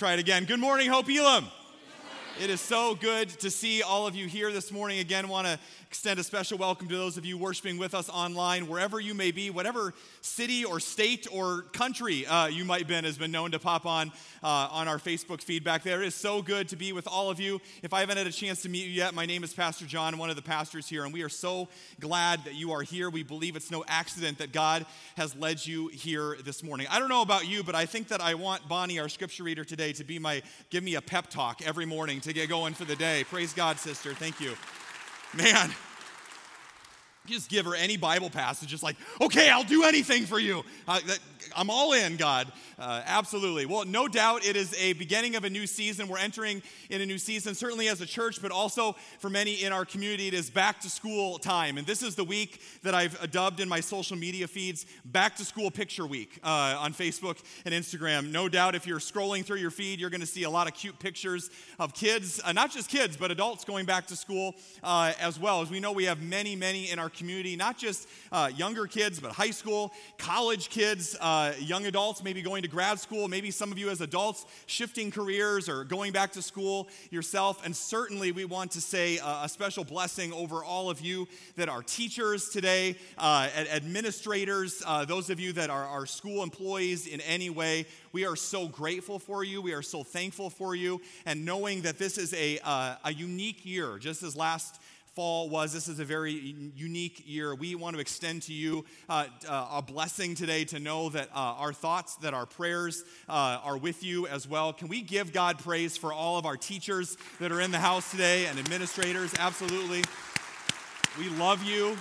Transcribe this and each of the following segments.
Try it again. Good morning, Hope Elam. It is so good to see all of you here this morning. Again, want to extend a special welcome to those of you worshiping with us online, wherever you may be, whatever city or state or country uh, you might be has been known to pop on uh, on our Facebook feedback there. It is so good to be with all of you. If I haven't had a chance to meet you yet, my name is Pastor John, one of the pastors here, and we are so glad that you are here. We believe it's no accident that God has led you here this morning. I don't know about you, but I think that I want Bonnie, our scripture reader today, to be my give me a pep talk every morning to get going for the day. Praise God, sister. Thank you. Man, just give her any Bible passage, just like, okay, I'll do anything for you. Uh, that, I'm all in, God. Uh, absolutely. Well, no doubt it is a beginning of a new season. We're entering in a new season, certainly as a church, but also for many in our community, it is back to school time. And this is the week that I've dubbed in my social media feeds Back to School Picture Week uh, on Facebook and Instagram. No doubt if you're scrolling through your feed, you're going to see a lot of cute pictures of kids, uh, not just kids, but adults going back to school uh, as well. As we know, we have many, many in our community, not just uh, younger kids, but high school, college kids, uh, young adults, maybe going to grad school, maybe some of you as adults shifting careers or going back to school yourself. And certainly, we want to say a special blessing over all of you that are teachers today, uh, administrators, uh, those of you that are, are school employees in any way. We are so grateful for you. We are so thankful for you. And knowing that this is a, uh, a unique year, just as last fall was. This is a very unique year. We want to extend to you uh, uh, a blessing today to know that uh, our thoughts, that our prayers uh, are with you as well. Can we give God praise for all of our teachers that are in the house today and administrators? Absolutely. We love you.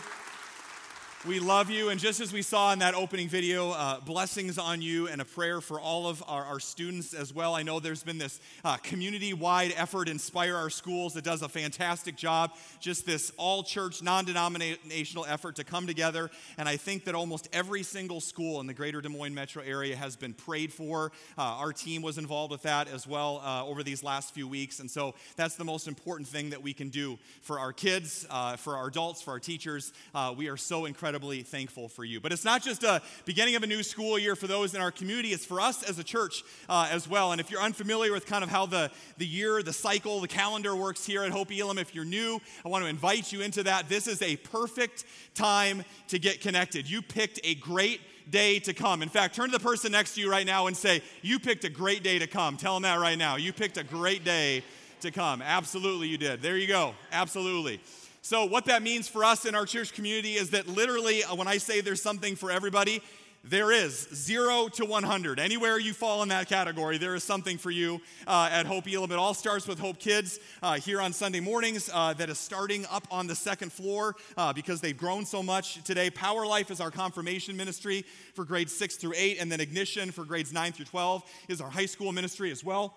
We love you. And just as we saw in that opening video, uh, blessings on you and a prayer for all of our, our students as well. I know there's been this uh, community wide effort, Inspire Our Schools, that does a fantastic job. Just this all church, non denominational effort to come together. And I think that almost every single school in the greater Des Moines metro area has been prayed for. Uh, our team was involved with that as well uh, over these last few weeks. And so that's the most important thing that we can do for our kids, uh, for our adults, for our teachers. Uh, we are so incredible incredibly thankful for you. But it's not just a beginning of a new school year for those in our community, it's for us as a church uh, as well. And if you're unfamiliar with kind of how the, the year, the cycle, the calendar works here at Hope Elam, if you're new, I want to invite you into that. This is a perfect time to get connected. You picked a great day to come. In fact, turn to the person next to you right now and say, You picked a great day to come. Tell them that right now. You picked a great day to come. Absolutely, you did. There you go. Absolutely. So, what that means for us in our church community is that literally, uh, when I say there's something for everybody, there is zero to 100. Anywhere you fall in that category, there is something for you uh, at Hope Elam. It all starts with Hope Kids uh, here on Sunday mornings, uh, that is starting up on the second floor uh, because they've grown so much today. Power Life is our confirmation ministry for grades 6 through 8, and then Ignition for grades 9 through 12 is our high school ministry as well.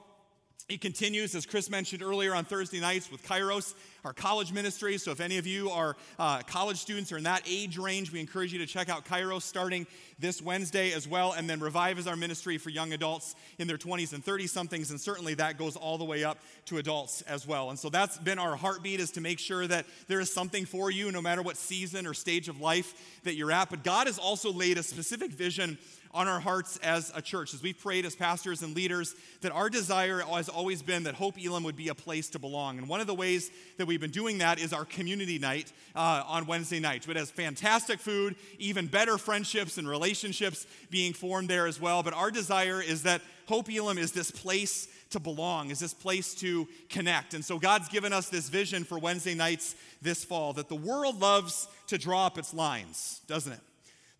It continues, as Chris mentioned earlier, on Thursday nights with Kairos, our college ministry. So, if any of you are uh, college students or in that age range, we encourage you to check out Kairos starting this Wednesday as well. And then Revive is our ministry for young adults in their 20s and 30 somethings. And certainly that goes all the way up to adults as well. And so, that's been our heartbeat is to make sure that there is something for you, no matter what season or stage of life that you're at. But God has also laid a specific vision on our hearts as a church, as we've prayed as pastors and leaders, that our desire has always been that Hope Elam would be a place to belong. And one of the ways that we've been doing that is our community night uh, on Wednesday nights. It has fantastic food, even better friendships and relationships being formed there as well. But our desire is that Hope Elam is this place to belong, is this place to connect. And so God's given us this vision for Wednesday nights this fall that the world loves to draw up its lines, doesn't it?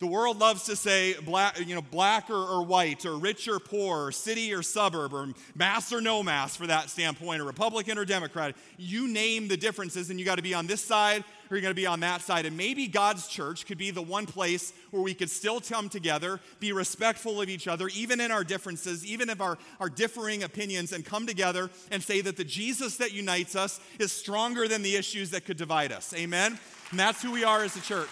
The world loves to say black, you know, black or, white, or rich or poor, or city or suburb, or mass or no mass for that standpoint, or Republican or Democrat. You name the differences, and you got to be on this side or you're going to be on that side. And maybe God's church could be the one place where we could still come together, be respectful of each other, even in our differences, even if our, our differing opinions, and come together and say that the Jesus that unites us is stronger than the issues that could divide us. Amen? And that's who we are as a church.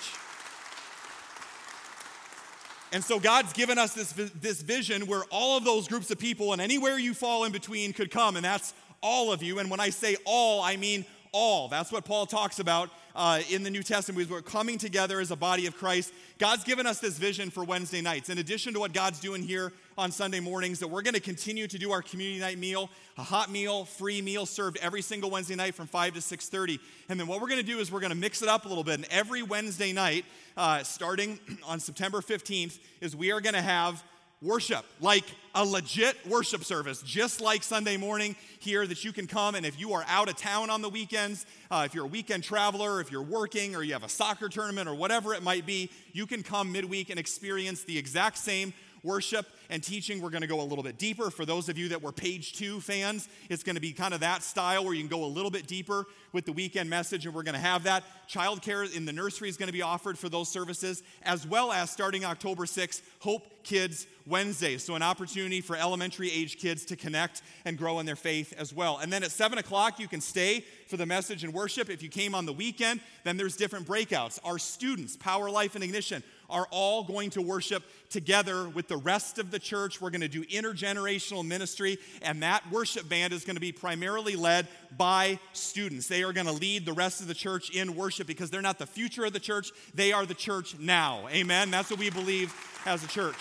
And so God's given us this, this vision where all of those groups of people and anywhere you fall in between could come, and that's all of you. And when I say all, I mean all. That's what Paul talks about uh, in the New Testament. We're coming together as a body of Christ. God's given us this vision for Wednesday nights. In addition to what God's doing here on Sunday mornings, that we're going to continue to do our community night meal, a hot meal, free meal served every single Wednesday night from 5 to 6.30. And then what we're going to do is we're going to mix it up a little bit. And every Wednesday night, uh, starting on September 15th, is we are going to have worship, like a legit worship service, just like Sunday morning here, that you can come. And if you are out of town on the weekends, uh, if you're a weekend traveler, if you're working, or you have a soccer tournament, or whatever it might be, you can come midweek and experience the exact same worship and teaching. We're going to go a little bit deeper. For those of you that were page two fans, it's going to be kind of that style where you can go a little bit deeper with the weekend message, and we're going to have that. Childcare in the nursery is going to be offered for those services, as well as starting October 6th, Hope Kids Wednesday. So, an opportunity for elementary age kids to connect and grow in their faith as well. And then at 7 o'clock, you can stay for the message and worship. If you came on the weekend, then there's different breakouts. Our students, Power Life and Ignition, are all going to worship together with the rest of the church. We're going to do intergenerational ministry, and that worship band is going to be primarily led by students. They are going to lead the rest of the church in worship because they're not the future of the church, they are the church now. Amen. That's what we believe as a church.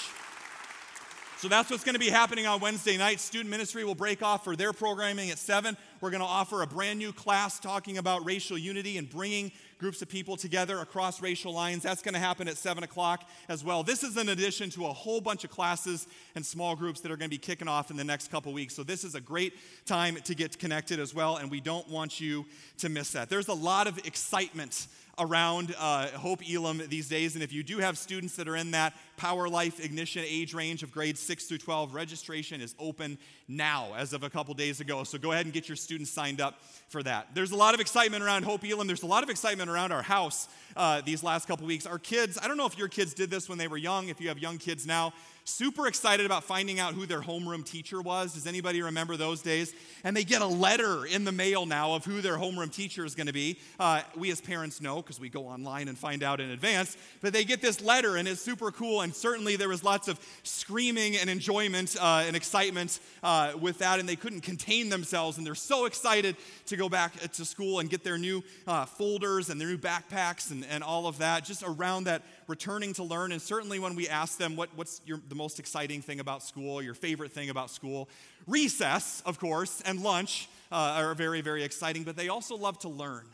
So that's what's going to be happening on Wednesday night. Student ministry will break off for their programming at 7. We're going to offer a brand new class talking about racial unity and bringing groups of people together across racial lines. That's going to happen at 7 o'clock as well. This is in addition to a whole bunch of classes and small groups that are going to be kicking off in the next couple weeks. So this is a great time to get connected as well, and we don't want you to miss that. There's a lot of excitement around uh, Hope Elam these days. And if you do have students that are in that Power Life Ignition age range of grades 6 through 12, registration is open now as of a couple days ago. So go ahead and get your students signed up for that. There's a lot of excitement around Hope Elam. There's a lot of excitement around our house uh, these last couple weeks. Our kids, I don't know if your kids did this when they were young, if you have young kids now, super excited about finding out who their homeroom teacher was. Does anybody remember those days? And they get a letter in the mail now of who their homeroom teacher is going to be. Uh, we as parents know because we go online and find out in advance, but they get this letter and it's super cool. And certainly there was lots of screaming and enjoyment uh, and excitement uh, with that, and they couldn't contain themselves. And they're so excited to go back uh, to school and get their new uh, folders and their new backpacks and, and all of that, just around that returning to learn. And certainly when we ask them what, what's your, the most exciting thing about school, your favorite thing about school, recess, of course, and lunch uh, are very, very exciting, but they also love to learn.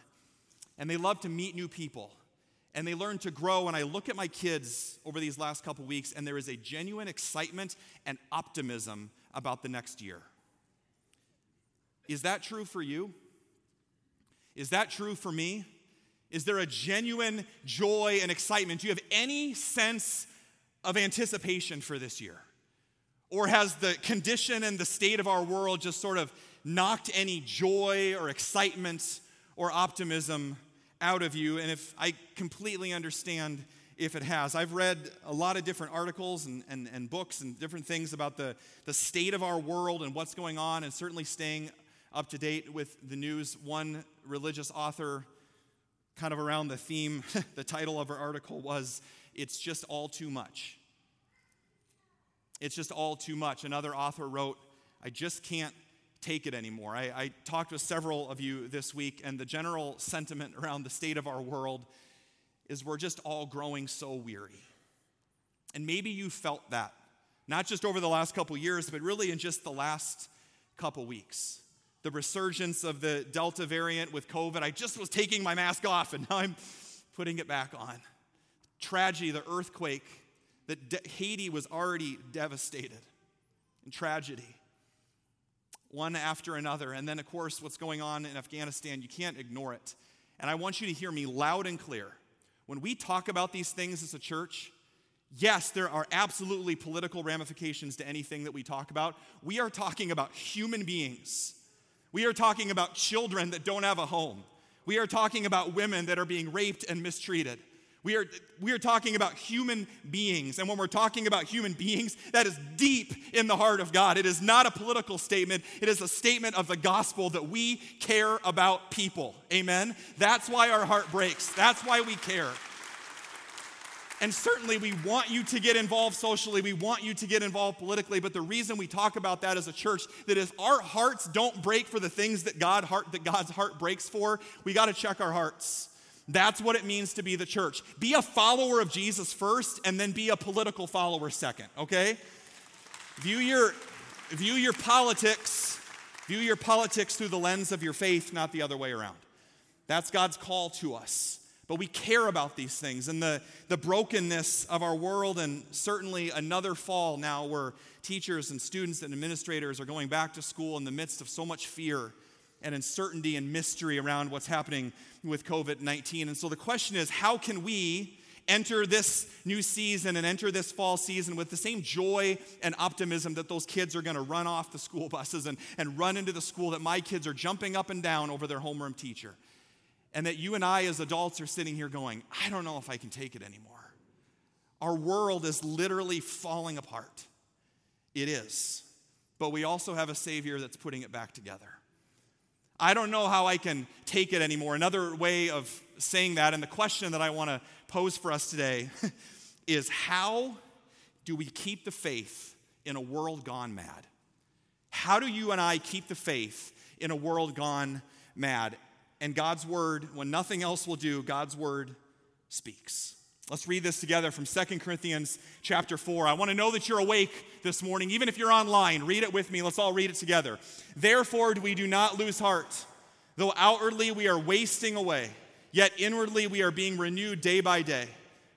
And they love to meet new people. And they learn to grow. And I look at my kids over these last couple weeks, and there is a genuine excitement and optimism about the next year. Is that true for you? Is that true for me? Is there a genuine joy and excitement? Do you have any sense of anticipation for this year? Or has the condition and the state of our world just sort of knocked any joy or excitement or optimism out of you? And if I completely understand if it has. I've read a lot of different articles and, and, and books and different things about the, the state of our world and what's going on, and certainly staying up to date with the news. One religious author kind of around the theme, the title of her article was, It's Just All Too Much. It's just all too much. Another author wrote, I just can't take it anymore. I, I, talked with several of you this week, and the general sentiment around the state of our world is we're just all growing so weary. And maybe you felt that, not just over the last couple years, but really in just the last couple weeks the resurgence of the Delta variant with COVID. I just was taking my mask off and now I'm putting it back on. Tragedy, the earthquake, that De- Haiti was already devastated, and tragedy. One after another. And then, of course, what's going on in Afghanistan, you can't ignore it. And I want you to hear me loud and clear. When we talk about these things as a church, Yes, there are absolutely political ramifications to anything that we talk about. We are talking about human beings. We are talking about children that don't have a home. We are talking about women that are being raped and mistreated. We are, we are talking about human beings. And when we're talking about human beings, that is deep in the heart of God. It is not a political statement, it is a statement of the gospel that we care about people. Amen? That's why our heart breaks. That's why we care. And certainly, we want you to get involved socially. We want you to get involved politically. But the reason we talk about that as a church, that if our hearts don't break for the things that God heart that God's heart breaks for, we got to check our hearts. That's what it means to be the church. Be a follower of Jesus first, and then be a political follower second. Okay? View your view your politics. View your politics through the lens of your faith, not the other way around. That's God's call to us. But we care about these things and the, the brokenness of our world, and certainly another fall now where teachers and students and administrators are going back to school in the midst of so much fear and uncertainty and mystery around what's happening with COVID 19. And so the question is how can we enter this new season and enter this fall season with the same joy and optimism that those kids are going to run off the school buses and, and run into the school that my kids are jumping up and down over their homeroom teacher? and that you and I, as adults, are sitting here going, I don't know if I can take it anymore. Our world is literally falling apart. It is. But we also have a Savior that's putting it back together. I don't know how I can take it anymore. Another way of saying that, and the question that I want to pose for us today is how do we keep the faith in a world gone mad? How do you and I keep the faith in a world gone mad? and God's word, when nothing else will do, God's word speaks. Let's read this together from Second Corinthians chapter 4. I want to know that you're awake this morning, even if you're online. Read it with me. Let's all read it together. Therefore, we do not lose heart. Though outwardly we are wasting away, yet inwardly we are being renewed day by day.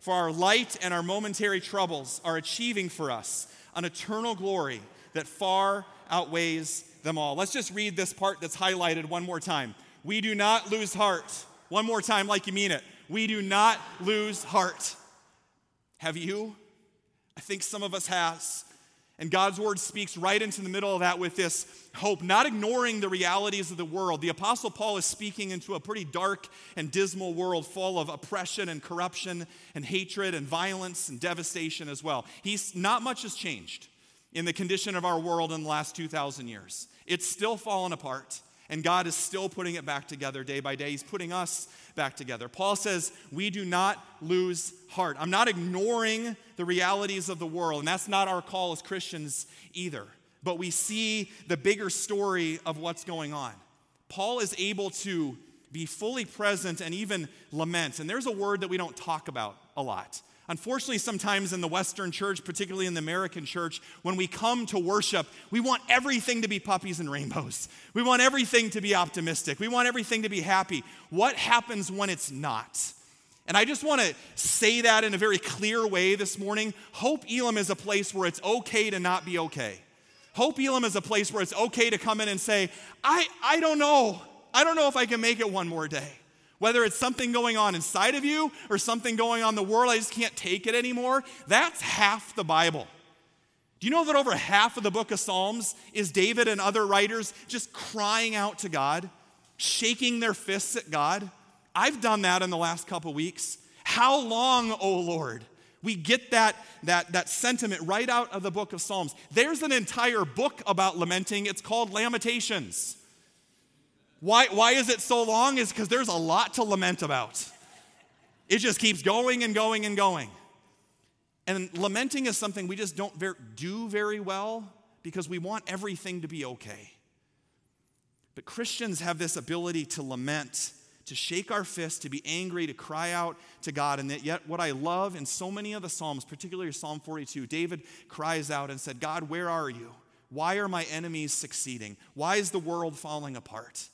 For our light and our momentary troubles are achieving for us an eternal glory that far outweighs them all. Let's just read this part that's highlighted one more time. We do not lose heart. One more time, like you mean it. We do not lose heart. Have you? I think some of us has. And God's word speaks right into the middle of that with this hope, not ignoring the realities of the world. The Apostle Paul is speaking into a pretty dark and dismal world full of oppression and corruption and hatred and violence and devastation as well. He's not much has changed in the condition of our world in the last 2,000 years. It's still fallen apart. And God is still putting it back together day by day. He's putting us back together. Paul says, We do not lose heart. I'm not ignoring the realities of the world, and that's not our call as Christians either. But we see the bigger story of what's going on. Paul is able to be fully present and even lament. And there's a word that we don't talk about a lot. Unfortunately, sometimes in the Western church, particularly in the American church, when we come to worship, we want everything to be puppies and rainbows. We want everything to be optimistic. We want everything to be happy. What happens when it's not? And I just want to say that in a very clear way this morning. Hope Elam is a place where it's okay to not be okay. Hope Elam is a place where it's okay to come in and say, I, I don't know. I don't know if I can make it one more day. Whether it's something going on inside of you or something going on in the world, I just can't take it anymore. That's half the Bible. Do you know that over half of the book of Psalms is David and other writers just crying out to God, shaking their fists at God? I've done that in the last couple weeks. How long, O Lord? We get that, that, that sentiment right out of the book of Psalms. There's an entire book about lamenting. It's called Lamentations. Why, why is it so long? Is because there's a lot to lament about. It just keeps going and going and going. And lamenting is something we just don't ver- do very well because we want everything to be okay. But Christians have this ability to lament, to shake our fist, to be angry, to cry out to God. And yet, what I love in so many of the Psalms, particularly Psalm 42, David cries out and said, God, where are you? Why are my enemies succeeding? Why is the world falling apart?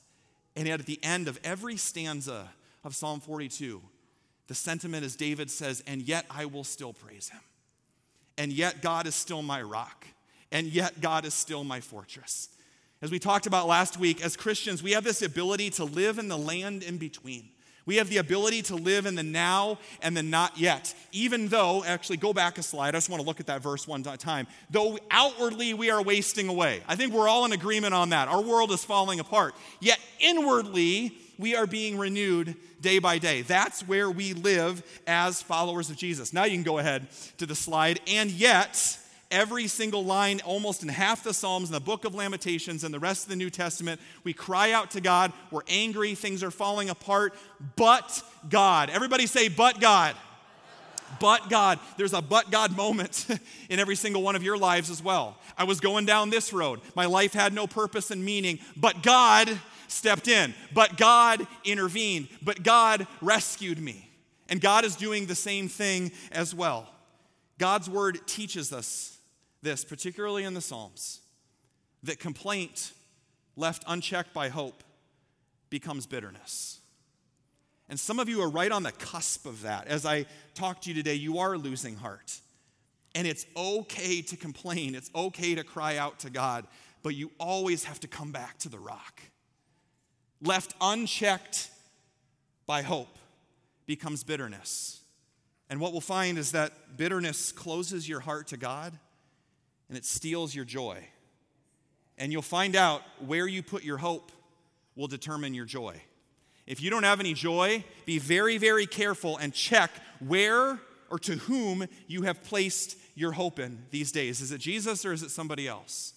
And yet, at the end of every stanza of Psalm 42, the sentiment is David says, And yet I will still praise him. And yet God is still my rock. And yet God is still my fortress. As we talked about last week, as Christians, we have this ability to live in the land in between. We have the ability to live in the now and the not yet. Even though, actually, go back a slide. I just want to look at that verse one time. Though outwardly we are wasting away. I think we're all in agreement on that. Our world is falling apart. Yet inwardly we are being renewed day by day. That's where we live as followers of Jesus. Now you can go ahead to the slide. And yet, every single line, almost in half the Psalms, in the book of Lamentations, and the rest of the New Testament. We cry out to God. We're angry. Things are falling apart. But God. Everybody say, but God. But God. There's a but God moment in every single one of your lives as well. I was going down this road. My life had no purpose and meaning, but God stepped in. But God intervened. But God rescued me. And God is doing the same thing as well. God's word teaches us this, particularly in the Psalms, that complaint left unchecked by hope becomes bitterness. And some of you are right on the cusp of that. As I talk to you today, you are losing heart. And it's okay to complain, it's okay to cry out to God, but you always have to come back to the rock. Left unchecked by hope becomes bitterness. And what we'll find is that bitterness closes your heart to God and it steals your joy. And you'll find out where you put your hope will determine your joy. If you don't have any joy, be very, very careful and check where or to whom you have placed your hope in these days. Is it Jesus or is it somebody else?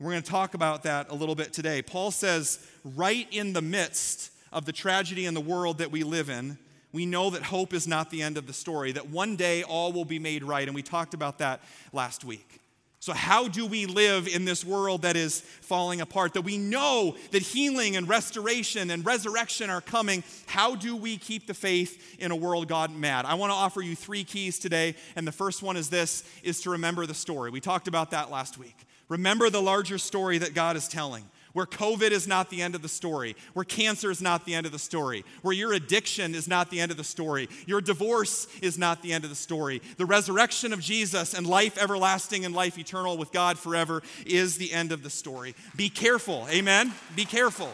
We're going to talk about that a little bit today. Paul says, right in the midst of the tragedy in the world that we live in, we know that hope is not the end of the story, that one day all will be made right. And we talked about that last week. So, how do we live in this world that is falling apart? That we know that healing and restoration and resurrection are coming. How do we keep the faith in a world gone mad? I want to offer you three keys today, and the first one is this is to remember the story. We talked about that last week. Remember the larger story that God is telling where COVID is not the end of the story, where cancer is not the end of the story, where your addiction is not the end of the story, your divorce is not the end of the story. The resurrection of Jesus and life everlasting and life eternal with God forever is the end of the story. Be careful, amen? Be careful.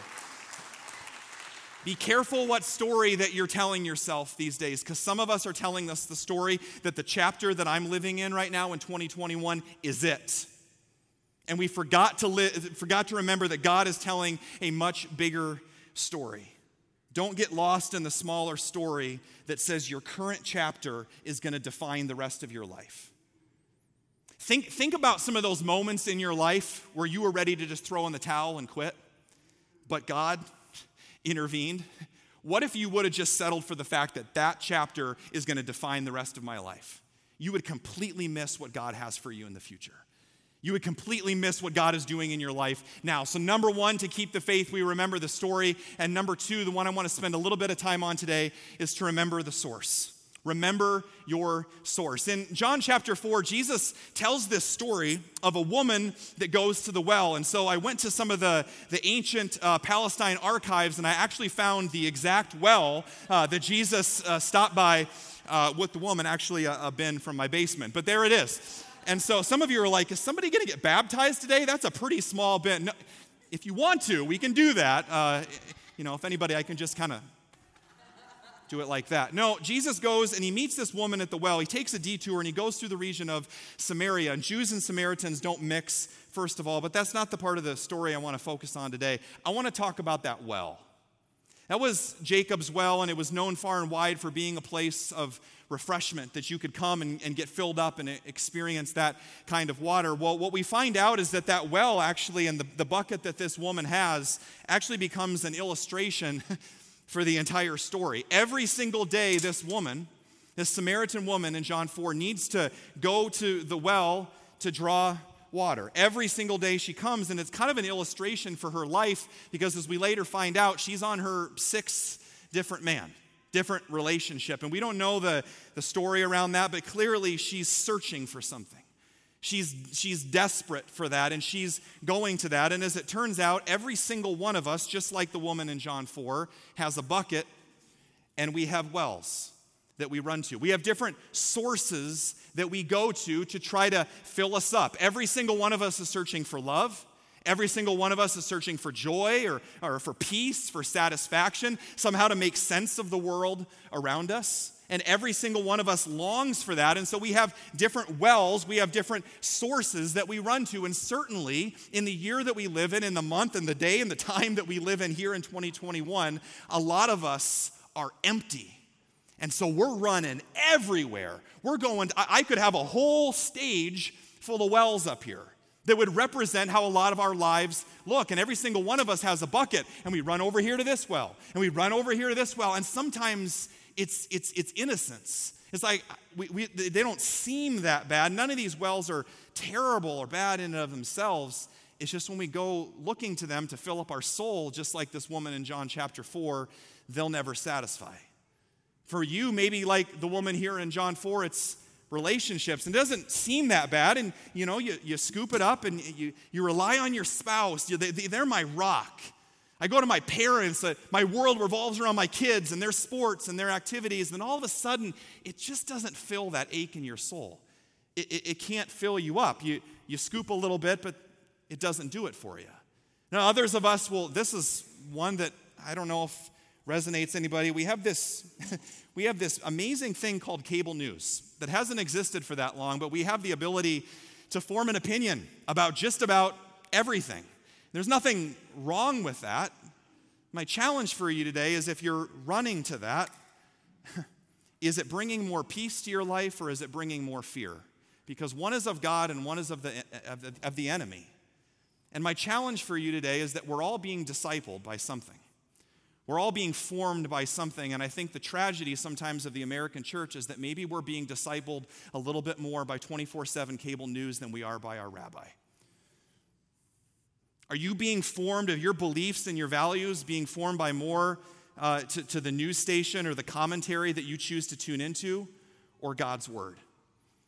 Be careful what story that you're telling yourself these days, because some of us are telling us the story that the chapter that I'm living in right now in 2021 is it. And we forgot to, li- forgot to remember that God is telling a much bigger story. Don't get lost in the smaller story that says your current chapter is going to define the rest of your life. Think, think about some of those moments in your life where you were ready to just throw in the towel and quit, but God intervened. What if you would have just settled for the fact that that chapter is going to define the rest of my life? You would completely miss what God has for you in the future you would completely miss what God is doing in your life now. So, number one, to keep the faith, we remember the story. And number two, the one I want to spend a little bit of time on today is to remember the source. Remember your source. In John chapter 4, Jesus tells this story of a woman that goes to the well. And so I went to some of the, the ancient uh, Palestine archives and I actually found the exact well uh, that Jesus uh, stopped by uh, with the woman, actually a, a bin from my basement. But there it is. And so some of you are like, is somebody going to get baptized today? That's a pretty small bit. No, if you want to, we can do that. Uh, you know, if anybody, I can just kind of do it like that. No, Jesus goes and he meets this woman at the well. He takes a detour and he goes through the region of Samaria. And Jews and Samaritans don't mix, first of all, but that's not the part of the story I want to focus on today. I want to talk about that well. That was Jacob's well, and it was known far and wide for being a place of refreshment that you could come and, and, get filled up and experience that kind of water. Well, what we find out is that that well, actually, and the, the bucket that this woman has, actually becomes an illustration for the entire story. Every single day, this woman, this Samaritan woman in John 4, needs to go to the well to draw water. Every single day she comes, and it's kind of an illustration for her life because as we later find out, she's on her sixth different man, different relationship. And we don't know the, the story around that, but clearly she's searching for something. She's, she's desperate for that and she's going to that. And as it turns out, every single one of us, just like the woman in John 4, has a bucket and we have wells that we run to. We have different sources that we go to to try to fill us up. Every single one of us is searching for love. Every single one of us is searching for joy or, or for peace, for satisfaction, somehow to make sense of the world around us. And every single one of us longs for that. And so we have different wells, we have different sources that we run to. And certainly in the year that we live in, in the month and the day and the time that we live in here in 2021, a lot of us are empty. And so we're running everywhere. We're going, I could have a whole stage full of wells up here that would represent how a lot of our lives look. And every single one of us has a bucket, and we run over here to this well, and we run over here to this well. And sometimes it's, it's, it's innocence. It's like we, we, they don't seem that bad. None of these wells are terrible or bad in and of themselves. It's just when we go looking to them to fill up our soul, just like this woman in John chapter 4, they'll never satisfy. For you, maybe like the woman here in John 4, it's relationships. And it doesn't seem that bad. And you know, you, you scoop it up and you, you rely on your spouse. They, they're my rock. I go to my parents, uh, my world revolves around my kids and their sports and their activities. And all of a sudden, it just doesn't fill that ache in your soul. It, it, it can't fill you up. You, you scoop a little bit, but it doesn't do it for you. Now, others of us will, this is one that I don't know if resonates anybody. We have this we have this amazing thing called cable news that hasn't existed for that long, but we have the ability to form an opinion about just about everything. There's nothing wrong with that. My challenge for you today is if you're running to that, is it bringing more peace to your life or is it bringing more fear? Because one is of God and one is of the, of the, of the enemy. And my challenge for you today is that we're all being discipled by something. We're all being formed by something, and I think the tragedy sometimes of the American church is that maybe we're being discipled a little bit more by 24 7 cable news than we are by our rabbi. Are you being formed of your beliefs and your values, being formed by more uh, to, to the news station or the commentary that you choose to tune into, or God's word?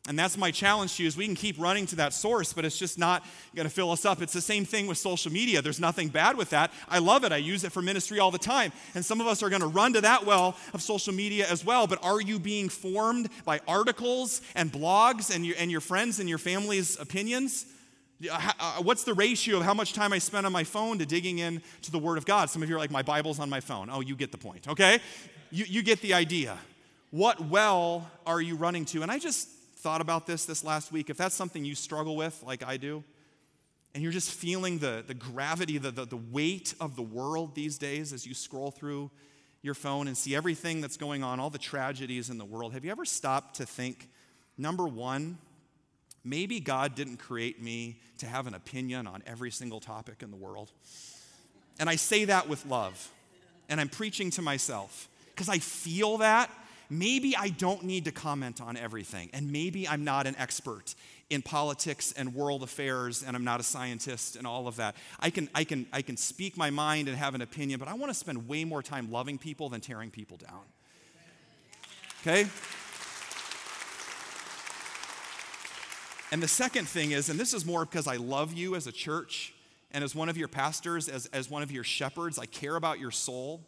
And that's my challenge to you is we can keep running to that source, but it's just not going to fill us up. It's the same thing with social media. There's nothing bad with that. I love it. I use it for ministry all the time. And some of us are going to run to that well of social media as well. But are you being formed by articles and blogs and your, and your friends and your family's opinions? Uh, what's the ratio of how much time I spend on my phone to digging in to the Word of God? Some of you are like, my Bible's on my phone. Oh, you get the point, okay? You, you get the idea. What well are you running to? And I just thought about this this last week, if that's something you struggle with, like I do, and you're just feeling the, the gravity, the, the, the weight of the world these days as you scroll through your phone and see everything that's going on, all the tragedies in the world, have you ever stopped to think, number one, maybe God didn't create me to have an opinion on every single topic in the world? And I say that with love, and I'm preaching to myself because I feel that maybe I don't need to comment on everything, and maybe I'm not an expert in politics and world affairs, and I'm not a scientist and all of that. I can, I can, I can speak my mind and have an opinion, but I want to spend way more time loving people than tearing people down. Okay? And the second thing is, and this is more because I love you as a church and as one of your pastors, as, as one of your shepherds, I care about your soul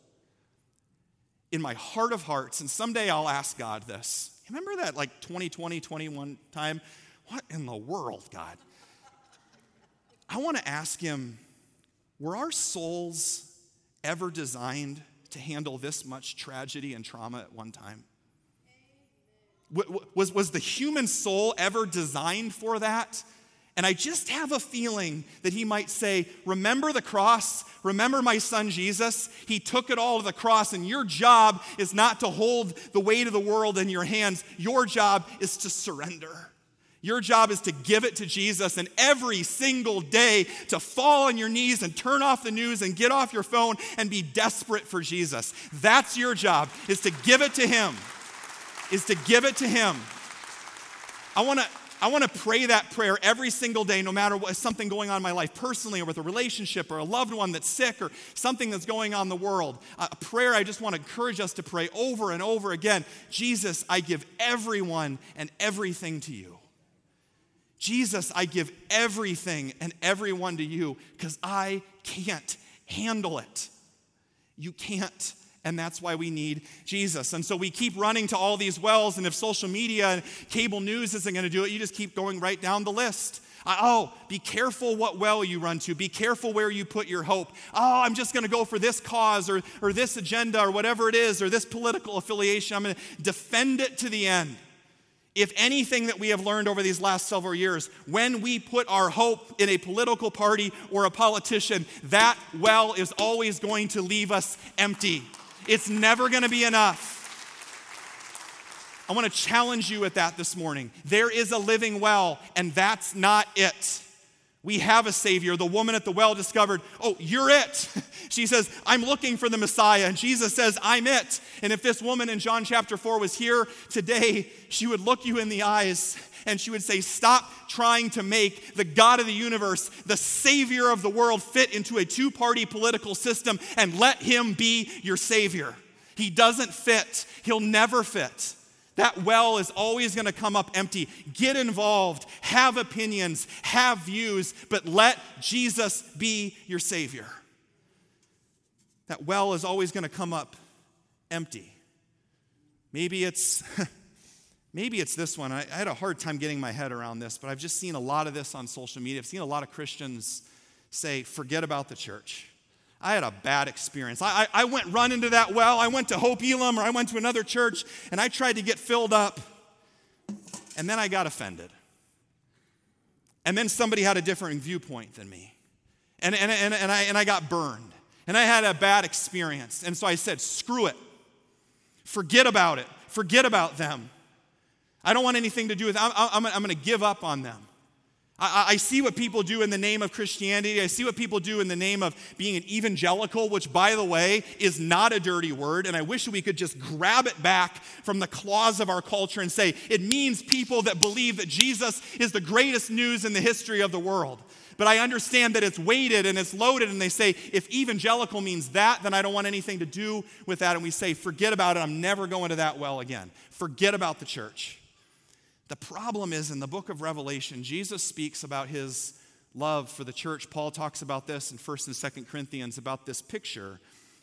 in my heart of hearts, and someday I'll ask God this. Remember that like 2020, 21 time? What in the world, God? I want to ask Him were our souls ever designed to handle this much tragedy and trauma at one time? Was, was the human soul ever designed for that? And I just have a feeling that he might say, Remember the cross? Remember my son Jesus? He took it all to the cross, and your job is not to hold the weight of the world in your hands. Your job is to surrender. Your job is to give it to Jesus and every single day to fall on your knees and turn off the news and get off your phone and be desperate for Jesus. That's your job, is to give it to Him. Is to give it to Him. I want to I want to pray that prayer every single day, no matter what something going on in my life personally or with a relationship or a loved one that's sick or something that's going on in the world. A prayer I just want to encourage us to pray over and over again Jesus, I give everyone and everything to you. Jesus, I give everything and everyone to you because I can't handle it. You can't And that's why we need Jesus. And so we keep running to all these wells. And if social media and cable news isn't going to do it, you just keep going right down the list. Oh, be careful what well you run to. Be careful where you put your hope. Oh, I'm just going to go for this cause or, or this agenda or whatever it is or this political affiliation. I'm going to defend it to the end. If anything that we have learned over these last several years, when we put our hope in a political party or a politician, that well is always going to leave us empty. It's never going to be enough. I want to challenge you at that this morning. There is a living well, and that's not it. We have a Savior. The woman at the well discovered, oh, you're it. she says, I'm looking for the Messiah. And Jesus says, I'm it. And if this woman in John chapter 4 was here today, she would look you in the eyes and she would say, Stop trying to make the God of the universe, the Savior of the world, fit into a two party political system and let Him be your Savior. He doesn't fit, He'll never fit. That well is always going to come up empty. Get involved, have opinions, have views, but let Jesus be your Savior. That well is always going to come up empty. Maybe it's. Maybe it's this one. I, I, had a hard time getting my head around this, but I've just seen a lot of this on social media. I've seen a lot of Christians say, forget about the church. I had a bad experience. I, I, I went run into that well. I went to Hope Elam or I went to another church and I tried to get filled up. And then I got offended. And then somebody had a different viewpoint than me. And, and, and, and, I, and I got burned. And I had a bad experience. And so I said, screw it. Forget about it. Forget about them. I don't want anything to do with I'm, I'm, I'm going to give up on them. I, I, see what people do in the name of Christianity. I see what people do in the name of being an evangelical, which, by the way, is not a dirty word. And I wish we could just grab it back from the claws of our culture and say it means people that believe that Jesus is the greatest news in the history of the world. But I understand that it's weighted and it's loaded, and they say, if evangelical means that, then I don't want anything to do with that. And we say, forget about it. I'm never going to that well again. Forget about the church. The problem is in the book of Revelation, Jesus speaks about his love for the church. Paul talks about this in 1st and 2nd Corinthians about this picture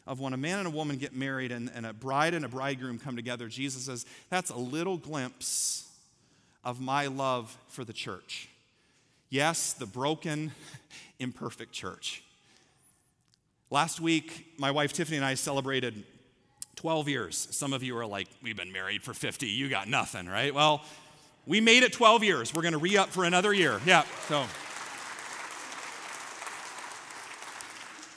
of when a man and a woman get married and, and a bride and a bridegroom come together. Jesus says, That's a little glimpse of my love for the church. Yes, the broken, imperfect church. Last week, my wife Tiffany and I celebrated 12 years. Some of you are like, We've been married for 50, you got nothing, right? Well, we made it 12 years. We're going to re up for another year. Yeah, so.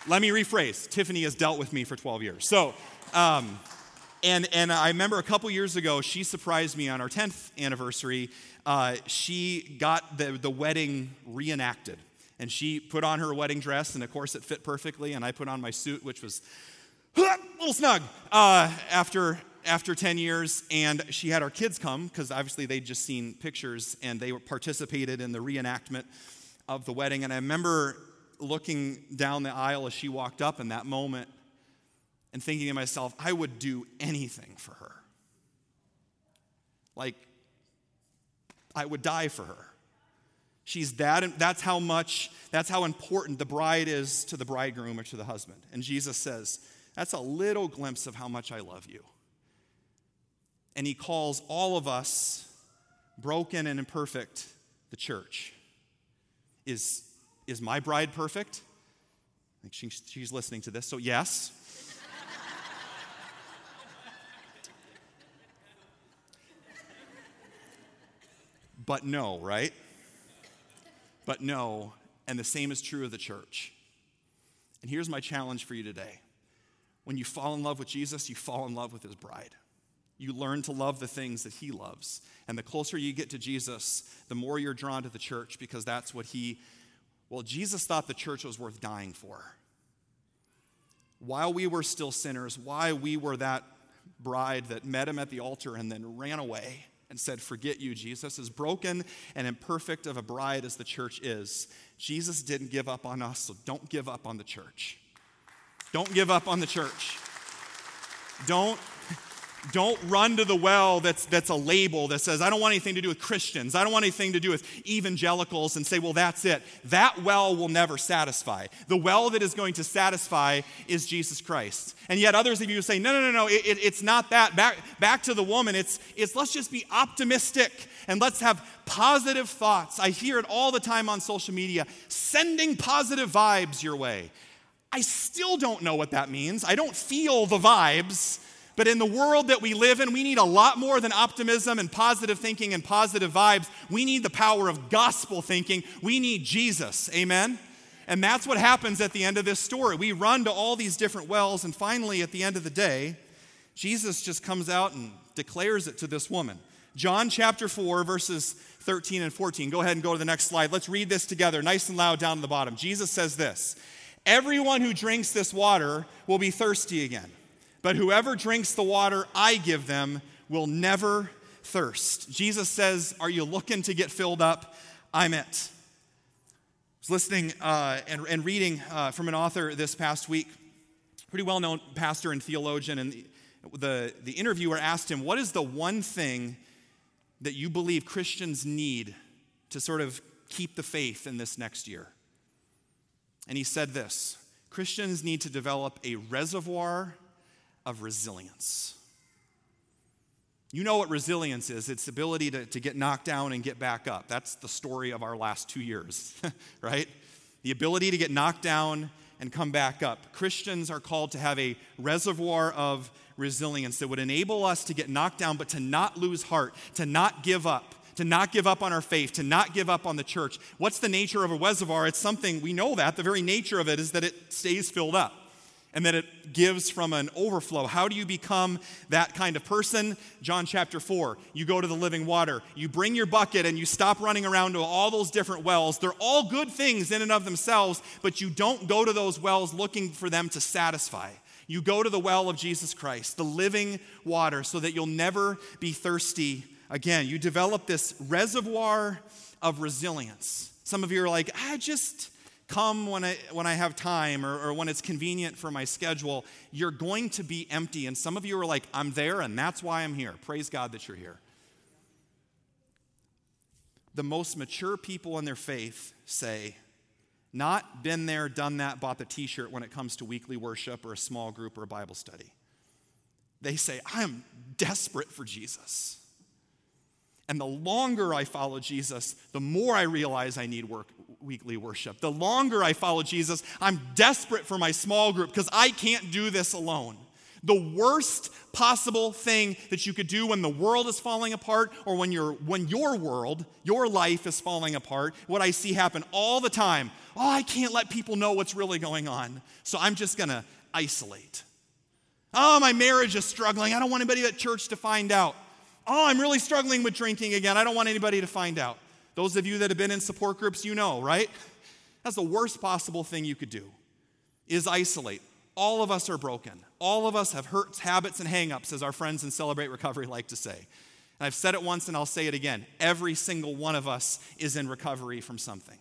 Let me rephrase. Tiffany has dealt with me for 12 years. So, um, and, and I remember a couple years ago, she surprised me on our 10th anniversary. Uh, she got the, the wedding reenacted. And she put on her wedding dress, and of course it fit perfectly. And I put on my suit, which was a little snug uh, after after 10 years, and she had our kids come because obviously they'd just seen pictures and they participated in the reenactment of the wedding. And I remember looking down the aisle as she walked up in that moment and thinking to myself, I would do anything for her. Like, I would die for her. She's that, and that's how much, that's how important the bride is to the bridegroom or to the husband. And Jesus says, That's a little glimpse of how much I love you and he calls all of us, broken and imperfect, the church. Is, is my bride perfect? I think she, she's listening to this, so yes. but no, right? But no, and the same is true of the church. And here's my challenge for you today. When you fall in love with Jesus, you fall in love with his bride. You learn to love the things that he loves. And the closer you get to Jesus, the more you're drawn to the church because that's what he, well, Jesus thought the church was worth dying for. While we were still sinners, why we were that bride that met him at the altar and then ran away and said, Forget you, Jesus. As broken and imperfect of a bride as the church is, Jesus didn't give up on us, so don't give up on the church. Don't give up on the church. Don't Don't run to the well that's, that's a label that says, I don't want anything to do with Christians. I don't want anything to do with evangelicals and say, well, that's it. That well will never satisfy. The well that is going to satisfy is Jesus Christ. And yet others of you say, no, no, no, no, it, it, it's not that. Back, back to the woman, it's, it's let's just be optimistic and let's have positive thoughts. I hear it all the time on social media, sending positive vibes your way. I still don't know what that means. I don't feel the vibes. But in the world that we live in, we need a lot more than optimism and positive thinking and positive vibes. We need the power of gospel thinking. We need Jesus. Amen? And that's what happens at the end of this story. We run to all these different wells, and finally, at the end of the day, Jesus just comes out and declares it to this woman. John chapter 4, verses 13 and 14. Go ahead and go to the next slide. Let's read this together, nice and loud down at the bottom. Jesus says this Everyone who drinks this water will be thirsty again. But whoever drinks the water I give them will never thirst. Jesus says, Are you looking to get filled up? I'm it. I was listening uh, and, and, reading uh, from an author this past week, pretty well known pastor and theologian, and the, the, the interviewer asked him, What is the one thing that you believe Christians need to sort of keep the faith in this next year? And he said this Christians need to develop a reservoir of resilience. You know what resilience is it's the ability to, to get knocked down and get back up. That's the story of our last two years, right? The ability to get knocked down and come back up. Christians are called to have a reservoir of resilience that would enable us to get knocked down, but to not lose heart, to not give up, to not give up on our faith, to not give up on the church. What's the nature of a reservoir? It's something, we know that. The very nature of it is that it stays filled up and that it gives from an overflow. How do you become that kind of person? John chapter 4. You go to the living water, you bring your bucket, and you stop running around to all those different wells. They're all good things in and of themselves, but you don't go to those wells looking for them to satisfy. You go to the well of Jesus Christ, the living water, so that you'll never be thirsty again. You develop this reservoir of resilience. Some of you are like, I just come when I, when I have time or, or when it's convenient for my schedule, you're going to be empty. And some of you are like, I'm there and that's why I'm here. Praise God that you're here. The most mature people in their faith say, not been there, done that, bought the t shirt when it comes to weekly worship or a small group or a Bible study. They say, I am desperate for Jesus. And the longer I follow Jesus, the more I realize I need work, weekly worship. The longer I follow Jesus, I'm desperate for my small group because I can't do this alone. The worst possible thing that you could do when the world is falling apart or when, you when your world, your life is falling apart, what I see happen all the time oh, I can't let people know what's really going on, so I'm just gonna isolate. Oh, my marriage is struggling. I don't want anybody at church to find out. Oh, I'm really struggling with drinking again. I don't want anybody to find out. Those of you that have been in support groups, you know, right? That's the worst possible thing you could do is isolate. All of us are broken. All of us have hurts, habits, and hangups, as our friends in Celebrate Recovery like to say. And I've said it once and I'll say it again. Every single one of us is in recovery from something.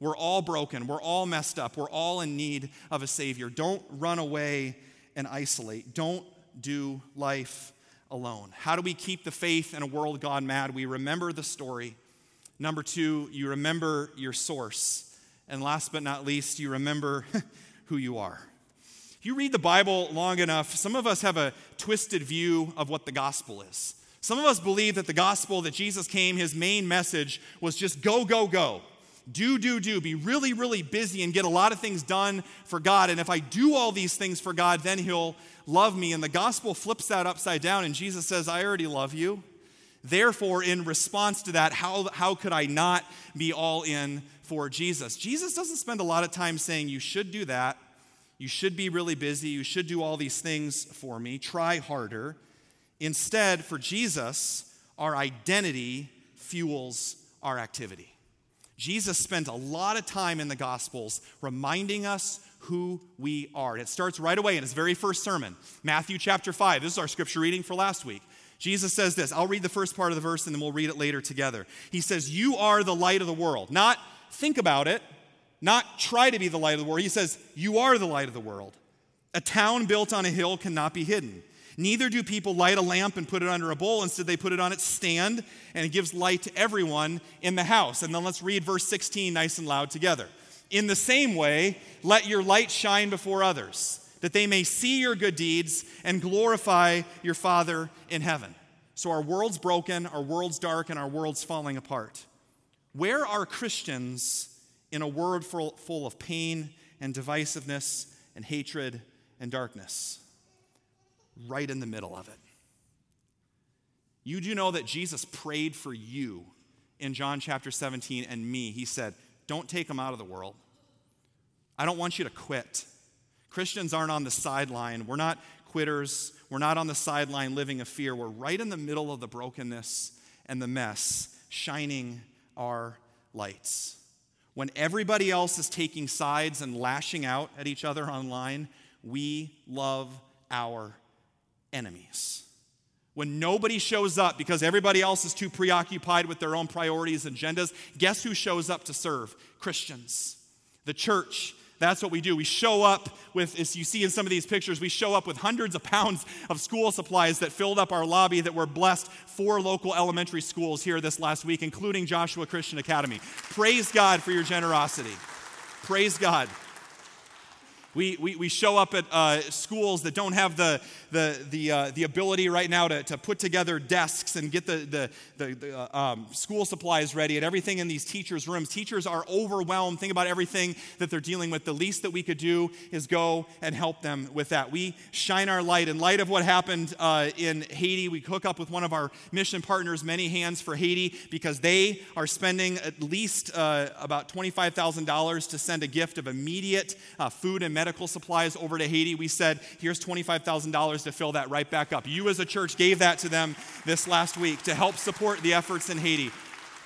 We're all broken. We're all messed up. We're all in need of a Savior. Don't run away and isolate. Don't do life alone. How do we keep the faith in a world gone mad? We remember the story. Number two, you remember your source. And last but not least, you remember who you are. You read the Bible long enough, some of us have a twisted view of what the gospel is. Some of us believe that the gospel that Jesus came, his main message was just go, go, go. Do, do, do. Be really, really busy and get a lot of things done for God. And if I do all these things for God, then he'll love me. And the gospel flips that upside down, and Jesus says, I already love you. Therefore, in response to that, how, how could I not be all in for Jesus? Jesus doesn't spend a lot of time saying, You should do that. You should be really busy. You should do all these things for me. Try harder. Instead, for Jesus, our identity fuels our activity. Jesus spent a lot of time in the Gospels reminding us who we are. It starts right away in his very first sermon, Matthew chapter 5. This is our scripture reading for last week. Jesus says this. I'll read the first part of the verse and then we'll read it later together. He says, You are the light of the world. Not think about it, not try to be the light of the world. He says, You are the light of the world. A town built on a hill cannot be hidden. Neither do people light a lamp and put it under a bowl. Instead, they put it on its stand, and it gives light to everyone in the house. And then let's read verse 16 nice and loud together. In the same way, let your light shine before others, that they may see your good deeds and glorify your Father in heaven. So our world's broken, our world's dark, and our world's falling apart. Where are Christians in a world full, of pain and divisiveness and hatred and darkness? right in the middle of it. You do know that Jesus prayed for you in John chapter 17 and me. He said, Don't take them out of the world. I don't want you to quit. Christians aren't on the sideline. We're not quitters. We're not on the sideline living a fear. We're right in the middle of the brokenness and the mess, shining our lights. When everybody else is taking sides and lashing out at each other online, we love our enemies. When nobody shows up because everybody else is too preoccupied with their own priorities and agendas, guess who shows up to serve? Christians. The church. That's what we do. We show up with, as you see in some of these pictures, we show up with hundreds of pounds of school supplies that filled up our lobby that were blessed four local elementary schools here this last week, including Joshua Christian Academy. Praise God for your generosity. Praise God. We, we, we show up at uh, schools that don't have the, the, the, uh, the ability right now to, to put together desks and get the, the, the, the uh, um, school supplies ready and everything in these teachers' rooms. Teachers are overwhelmed. Think about everything that they're dealing with. The least that we could do is go and help them with that. We shine our light. In light of what happened uh, in Haiti, we hook up with one of our mission partners, Many Hands for Haiti, because they are spending at least uh, about $25,000 to send a gift of immediate uh, food and medical supplies over to Haiti. We said, here's $25,000 to fill that right back up. You, as a church, gave that to them this last week to help support the efforts in Haiti.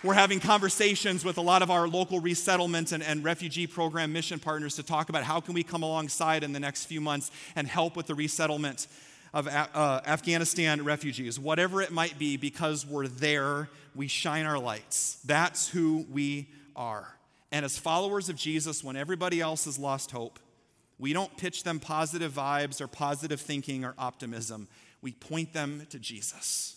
We're having conversations with a lot of our local resettlement and, and, refugee program mission partners to talk about how can we come alongside in the next few months and help with the resettlement of uh, Afghanistan refugees, whatever it might be, because we're there, we shine our lights. That's who we are. And as followers of Jesus, when everybody else has lost hope, we don't pitch them positive vibes or positive thinking or optimism. We point them to Jesus.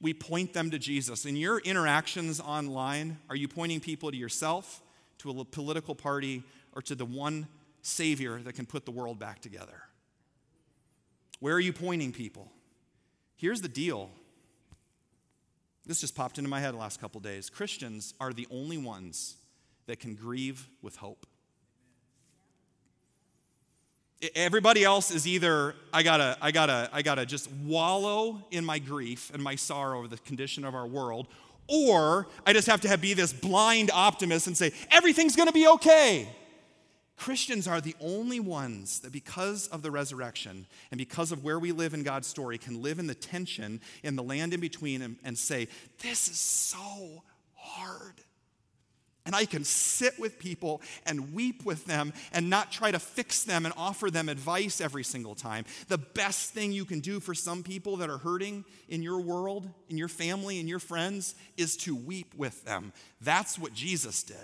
We point them to Jesus. In your interactions online, are you pointing people to yourself, to a political party, or to the one Savior that can put the world back together? Where are you pointing people? Here's the deal. This just popped into my head the last couple days. Christians are the only ones that can grieve with hope. Everybody else is either I gotta, I gotta, I gotta just wallow in my grief and my sorrow over the condition of our world, or I just have to have, be this blind optimist and say everything's gonna be okay. Christians are the only ones that, because of the resurrection and because of where we live in God's story, can live in the tension in the land in between and, and say, This is so hard. And I can sit with people and weep with them and not try to fix them and offer them advice every single time. The best thing you can do for some people that are hurting in your world, in your family, in your friends, is to weep with them. That's what Jesus did.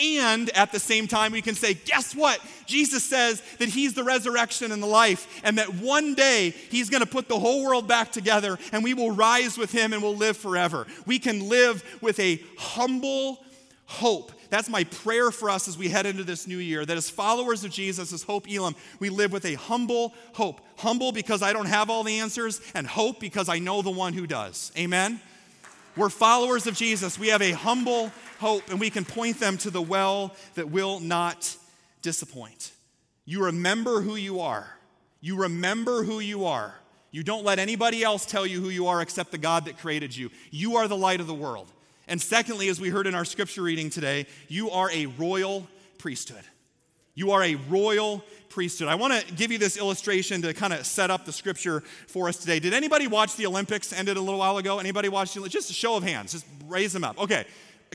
And at the same time, we can say, guess what? Jesus says that He's the resurrection and the life, and that one day He's going to put the whole world back together, and we will rise with Him and we'll live forever. We can live with a humble hope. That's my prayer for us as we head into this new year. That as followers of Jesus, as Hope Elam, we live with a humble hope. Humble because I don't have all the answers, and hope because I know the one who does. Amen? We're followers of Jesus. We have a humble hope, and we can point them to the well that will not disappoint. You remember who you are. You remember who you are. You don't let anybody else tell you who you are except the God that created you. You are the light of the world. And secondly, as we heard in our scripture reading today, you are a royal priesthood. You are a royal priesthood. I want to give you this illustration to kind of set up the scripture for us today. Did anybody watch the Olympics ended a little while ago? Anybody watch the Just a show of hands, just raise them up. Okay.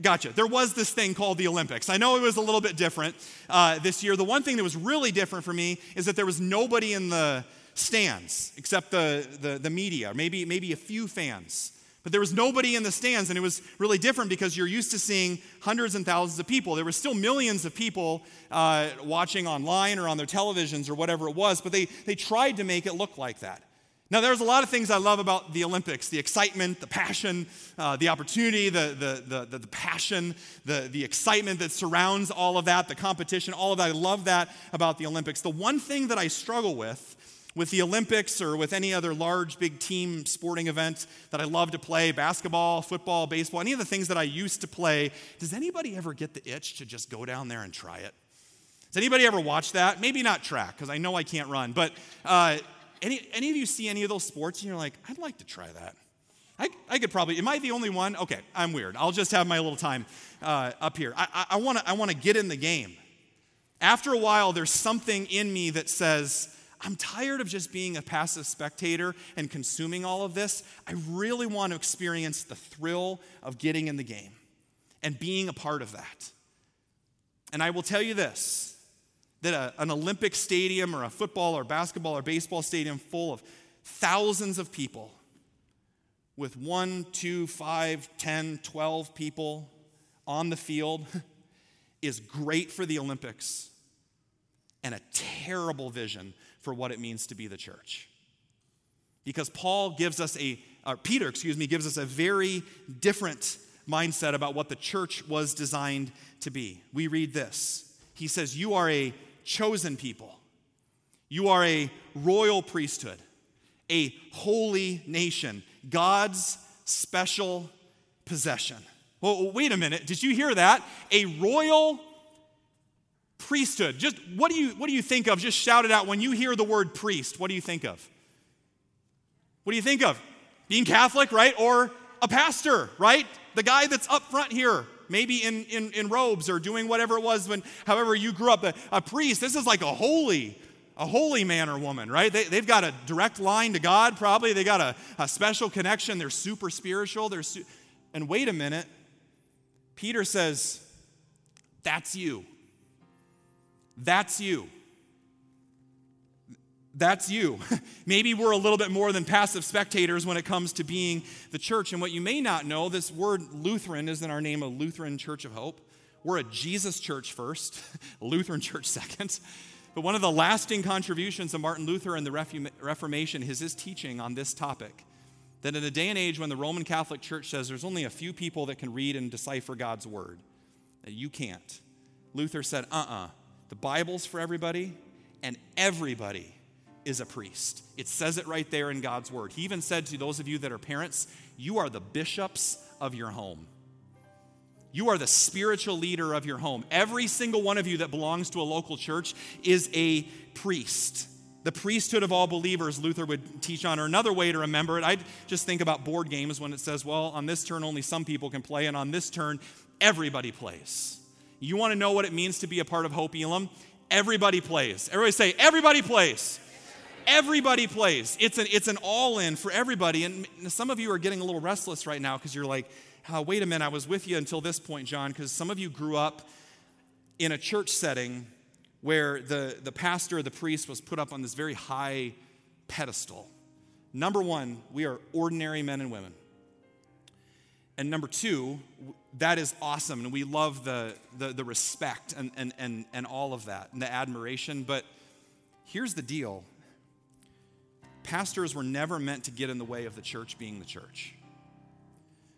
Gotcha. There was this thing called the Olympics. I know it was a little bit different uh, this year. The one thing that was really different for me is that there was nobody in the stands except the, the, the media, maybe, maybe a few fans. But there was nobody in the stands, and it was really different because you're used to seeing hundreds and thousands of people. There were still millions of people uh, watching online or on their televisions or whatever it was, but they, they tried to make it look like that. Now, there's a lot of things I love about the Olympics the excitement, the passion, uh, the opportunity, the, the, the, the, passion, the, the excitement that surrounds all of that, the competition, all of that. I love that about the Olympics. The one thing that I struggle with with the Olympics or with any other large, big team sporting event that I love to play basketball, football, baseball, any of the things that I used to play does anybody ever get the itch to just go down there and try it? Does anybody ever watch that? Maybe not track, because I know I can't run, but uh, any, any of you see any of those sports and you're like, I'd like to try that? I, I could probably, am I the only one? Okay, I'm weird. I'll just have my little time uh, up here. I, I, I want to I wanna get in the game. After a while, there's something in me that says, I'm tired of just being a passive spectator and consuming all of this. I really want to experience the thrill of getting in the game and being a part of that. And I will tell you this that a, an Olympic stadium or a football or basketball or baseball stadium full of thousands of people with one, two, five, ten, twelve people on the field is great for the Olympics and a terrible vision for what it means to be the church. Because Paul gives us a, or Peter, excuse me, gives us a very different mindset about what the church was designed to be. We read this. He says, You are a chosen people, you are a royal priesthood, a holy nation, God's special possession. Well, wait a minute. Did you hear that? A royal priesthood. Just what do you what do you think of? Just shout it out when you hear the word priest. What do you think of? What do you think of? Being Catholic, right? Or a pastor, right? The guy that's up front here, maybe in, in, in robes or doing whatever it was when however you grew up. A, a priest, this is like a holy, a holy man or woman, right? They, they've got a direct line to God, probably. They got a, a special connection. They're super spiritual. They're su- and wait a minute. Peter says, That's you. That's you. That's you. Maybe we're a little bit more than passive spectators when it comes to being the church. And what you may not know, this word Lutheran isn't our name, a Lutheran Church of Hope. We're a Jesus church first, Lutheran church second. But one of the lasting contributions of Martin Luther and the Reformation is his teaching on this topic. That in a day and age when the Roman Catholic Church says there's only a few people that can read and decipher God's word, that you can't. Luther said, uh uh-uh. uh the Bible's for everybody, and everybody is a priest. It says it right there in God's word. He even said to those of you that are parents, You are the bishops of your home. You are the spiritual leader of your home. Every single one of you that belongs to a local church is a priest. The priesthood of all believers, Luther would teach on. Or another way to remember it, I just think about board games when it says, well, on this turn only some people can play, and on this turn everybody plays. You want to know what it means to be a part of Hope Elam? Everybody plays. Everybody say, everybody plays. Everybody plays. It's an, it's an all in for everybody. And some of you are getting a little restless right now because you're like, oh, wait a minute, I was with you until this point, John, because some of you grew up in a church setting where the, the pastor or the priest was put up on this very high pedestal. Number one, we are ordinary men and women. And number two, that is awesome. And we love the, the, the respect and, and, and, and all of that and the admiration. But here's the deal pastors were never meant to get in the way of the church being the church.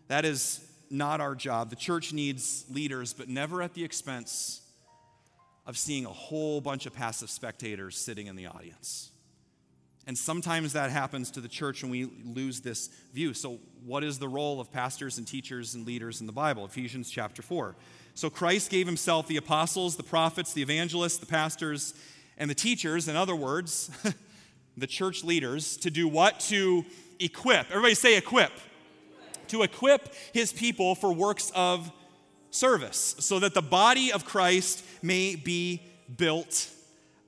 That is not our job. The church needs leaders, but never at the expense of seeing a whole bunch of passive spectators sitting in the audience. And sometimes that happens to the church and we lose this view. So, what is the role of pastors and teachers and leaders in the Bible? Ephesians chapter 4. So, Christ gave himself the apostles, the prophets, the evangelists, the pastors, and the teachers. In other words, the church leaders to do what? To equip. Everybody say equip. To equip his people for works of service so that the body of Christ may be built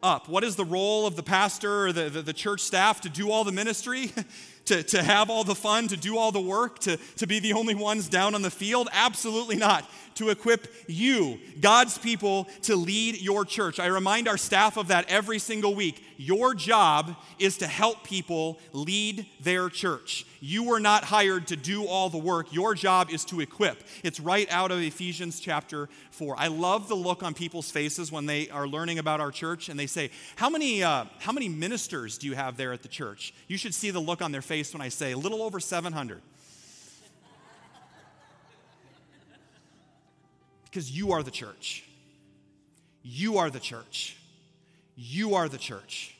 up. What is the role of the pastor or the, the, the church staff to do all the ministry? to, to have all the fun, to do all the work, to, to be the only ones down on the field? Absolutely not. To equip you, God's people, to lead your church. I remind our staff of that every single week. Your job is to help people lead their church. You were not hired to do all the work. Your job is to equip. It's right out of Ephesians chapter 4. I love the look on people's faces when they are learning about our church and they say, How many, uh, how many ministers do you have there at the church? You should see the look on their face when I say, A little over 700. because you are the church. You are the church. You are the church.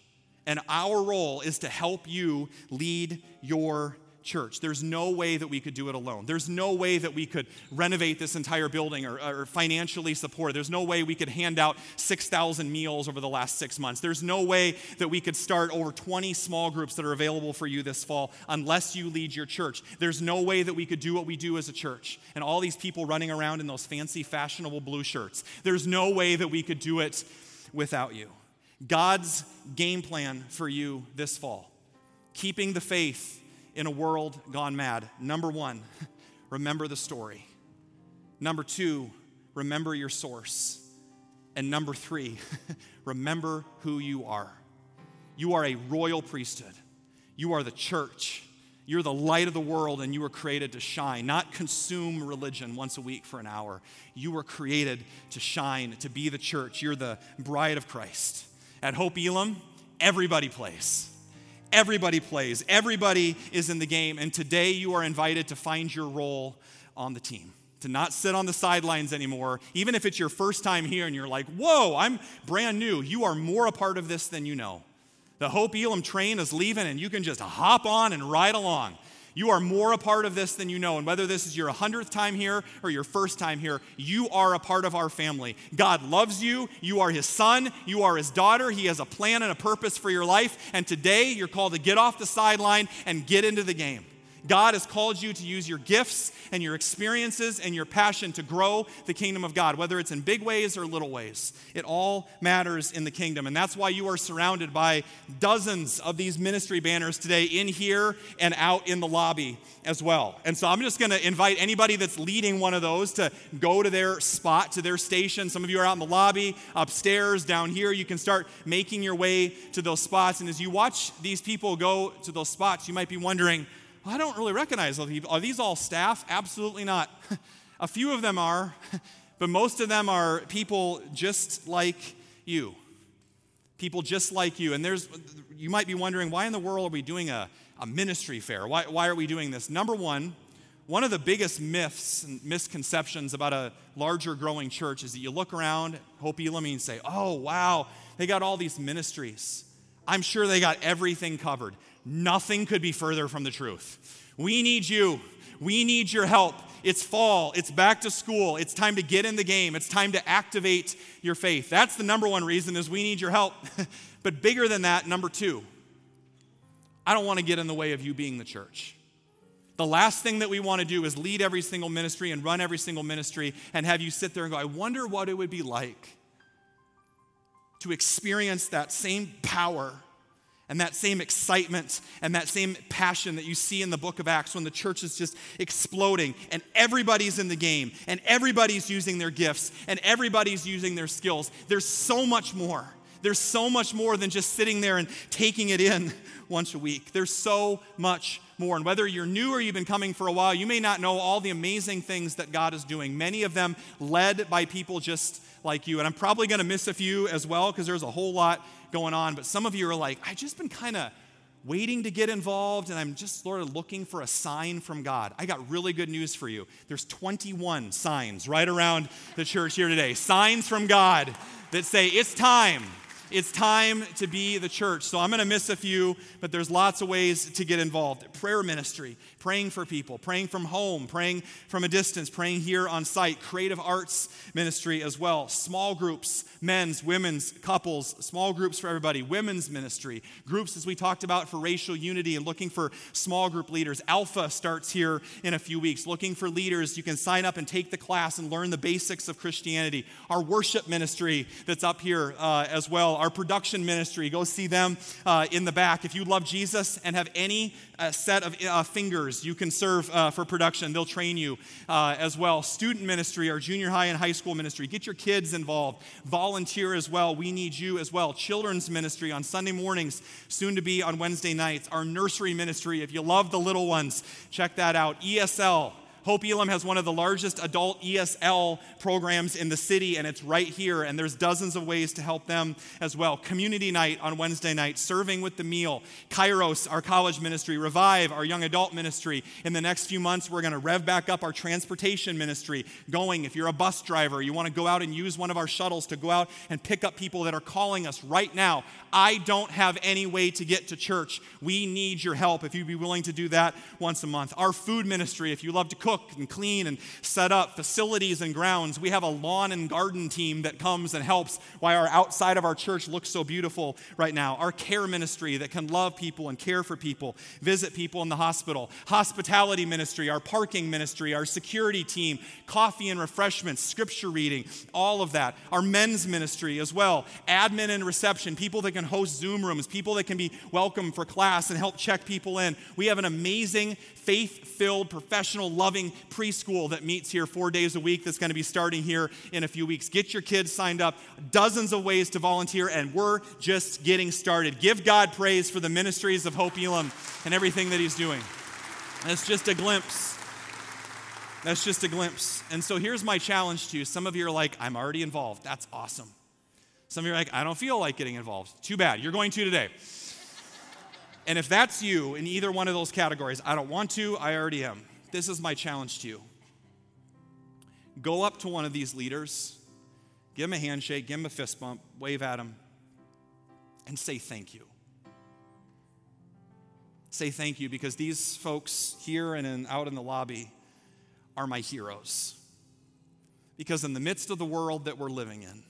And our role is to help you lead your church. There's no way that we could do it alone. There's no way that we could renovate this entire building or, or financially support. There's no way we could hand out 6,000 meals over the last six months. There's no way that we could start over 20 small groups that are available for you this fall unless you lead your church. There's no way that we could do what we do as a church and all these people running around in those fancy, fashionable blue shirts. There's no way that we could do it without you. God's game plan for you this fall keeping the faith in a world gone mad. Number one, remember the story. Number two, remember your source. And number three, remember who you are. You are a royal priesthood, you are the church. You're the light of the world, and you were created to shine, not consume religion once a week for an hour. You were created to shine, to be the church. You're the bride of Christ. At Hope Elam, everybody plays. Everybody plays, everybody is in the game, and today you are invited to find your role on the team. To not sit on the sidelines anymore, even if it's your first time here and you're like, whoa, I'm brand new. You are more a part of this than you know. The Hope Elam train is leaving, and you can just hop on and ride along. You are more a part of this than you know. And whether this is your 100th time here or your first time here, you are a part of our family. God loves you. You are his son. You are his daughter. He has a plan and a purpose for your life. And today, you're called to get off the sideline and get into the game. God has called you to use your gifts and your experiences and your passion to grow the kingdom of God, whether it's in big ways or little ways. It all matters in the kingdom. And that's why you are surrounded by dozens of these ministry banners today in here and out in the lobby as well. And so I'm just going to invite anybody that's leading one of those to go to their spot, to their station. Some of you are out in the lobby, upstairs, down here. You can start making your way to those spots. And as you watch these people go to those spots, you might be wondering, well, I don't really recognize those people. Are these all staff? Absolutely not. a few of them are, but most of them are people just like you. People just like you. And there's, you might be wondering, why in the world are we doing a, a ministry fair? Why, why are we doing this? Number one, one of the biggest myths and misconceptions about a larger growing church is that you look around Hope Elam and say, oh, wow, they got all these ministries. I'm sure they got everything covered. Nothing could be further from the truth. We need you. We need your help. It's fall. It's back to school. It's time to get in the game. It's time to activate your faith. That's the number one reason is we need your help. but bigger than that, number 2. I don't want to get in the way of you being the church. The last thing that we want to do is lead every single ministry and run every single ministry and have you sit there and go, I wonder what it would be like to experience that same power and that same excitement and that same passion that you see in the book of Acts when the church is just exploding and everybody's in the game and everybody's using their gifts and everybody's using their skills. There's so much more. There's so much more than just sitting there and taking it in once a week. There's so much more. And whether you're new or you've been coming for a while, you may not know all the amazing things that God is doing. Many of them led by people just like you. And I'm probably going to miss a few as well because there's a whole lot going on. But some of you are like, I've just been kind of waiting to get involved and I'm just sort of looking for a sign from God. I got really good news for you. There's 21 signs right around the church here today. Signs from God that say it's time it's time to be the church. So I'm going to miss a few, but there's lots of ways to get involved. Prayer ministry, praying for people, praying from home, praying from a distance, praying here on site, creative arts ministry as well, small groups, men's, women's, couples, small groups for everybody, women's ministry, groups as we talked about for racial unity and looking for small group leaders. Alpha starts here in a few weeks. Looking for leaders, you can sign up and take the class and learn the basics of Christianity. Our worship ministry that's up here uh, as well Our production ministry, go see them uh, in the back. If you love Jesus and have any uh, set of uh, you can serve uh, for production. They'll train you uh, as well. Student ministry, our junior high and high school ministry. Get your kids involved. Volunteer as well. We need you as well. Children's ministry on Sunday mornings, soon to be on Wednesday nights. Our nursery ministry, if you love the little ones, check that out. ESL, Hope Elam has one of the largest adult ESL programs in the city, and it's right here. And there's dozens of ways to help them as well. Community night on Wednesday night, serving with the meal. Kairos, our college ministry. Revive, our young adult ministry. In the next few months, we're going to rev back up our transportation ministry. Going, if you're a bus driver, you want to go out and use one of our shuttles to go out and pick up people that are calling us right now. I don't have any way to get to church. We need your help if you'd be willing to do that once a month. Our food ministry, if you love to cook, cook and clean and set up facilities and grounds. We have a lawn and garden team that comes and helps why our outside of our church looks so beautiful right now. Our care ministry that can love people and care for people, visit people in the hospital. Hospitality ministry, our parking ministry, our security team, coffee and refreshments, scripture reading, all of that. Our men's ministry as well, admin and reception, people that can host Zoom rooms, people that can be welcome for class and help check people in. We have an amazing faith filled, professional, loving preschool that meets here four days a week that's going to be starting here in a few weeks. Get your kids signed up, dozens of ways to volunteer, and we're just getting started. Give God praise for the ministries of Hope Elam and everything that He's doing. That's just a glimpse. That's just a glimpse. And so here's my challenge to you. Some of you are like, I'm already involved. That's awesome. Some of you are like, I don't feel like getting involved. Too bad. You're going to today. And if that's you in either one of those categories, I don't want to, I already am. This is my challenge to you. Go up to one of these leaders, give him a handshake, give him a fist bump, wave at him, and say thank you. Say thank you because these folks here and in, out in the lobby are my heroes. Because in the midst of the world that we're living in,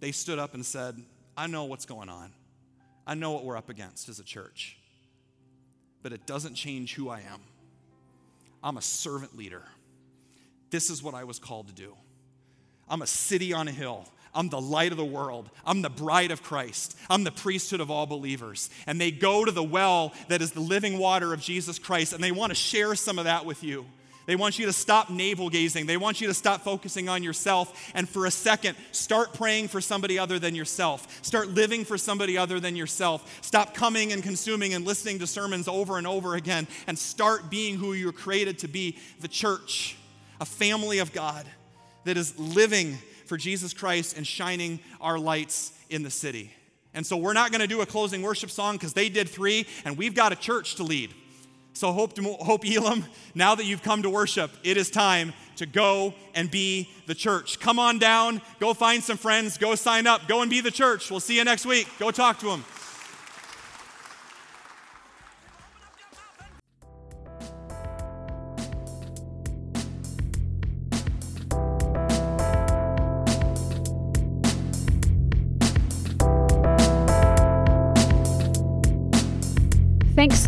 they stood up and said, I know what's going on. I know what we're up against as a church, but it doesn't change who I am. I'm a servant leader. This is what I was called to do. I'm a city on a hill. I'm the light of the world. I'm the bride of Christ. I'm the priesthood of all believers. And they go to the well that is the living water of Jesus Christ, and they want to share some of that with you. They want you to stop navel gazing. They want you to stop focusing on yourself and for a second start praying for somebody other than yourself. Start living for somebody other than yourself. Stop coming and consuming and listening to sermons over and over again and start being who you were created to be the church, a family of God that is living for Jesus Christ and shining our lights in the city. And so we're not going to do a closing worship song because they did three, and we've got a church to lead. So, Hope, Hope Elam, now that you've come to worship, it is time to go and be the church. Come on down, go find some friends, go sign up, go and be the church. We'll see you next week. Go talk to them.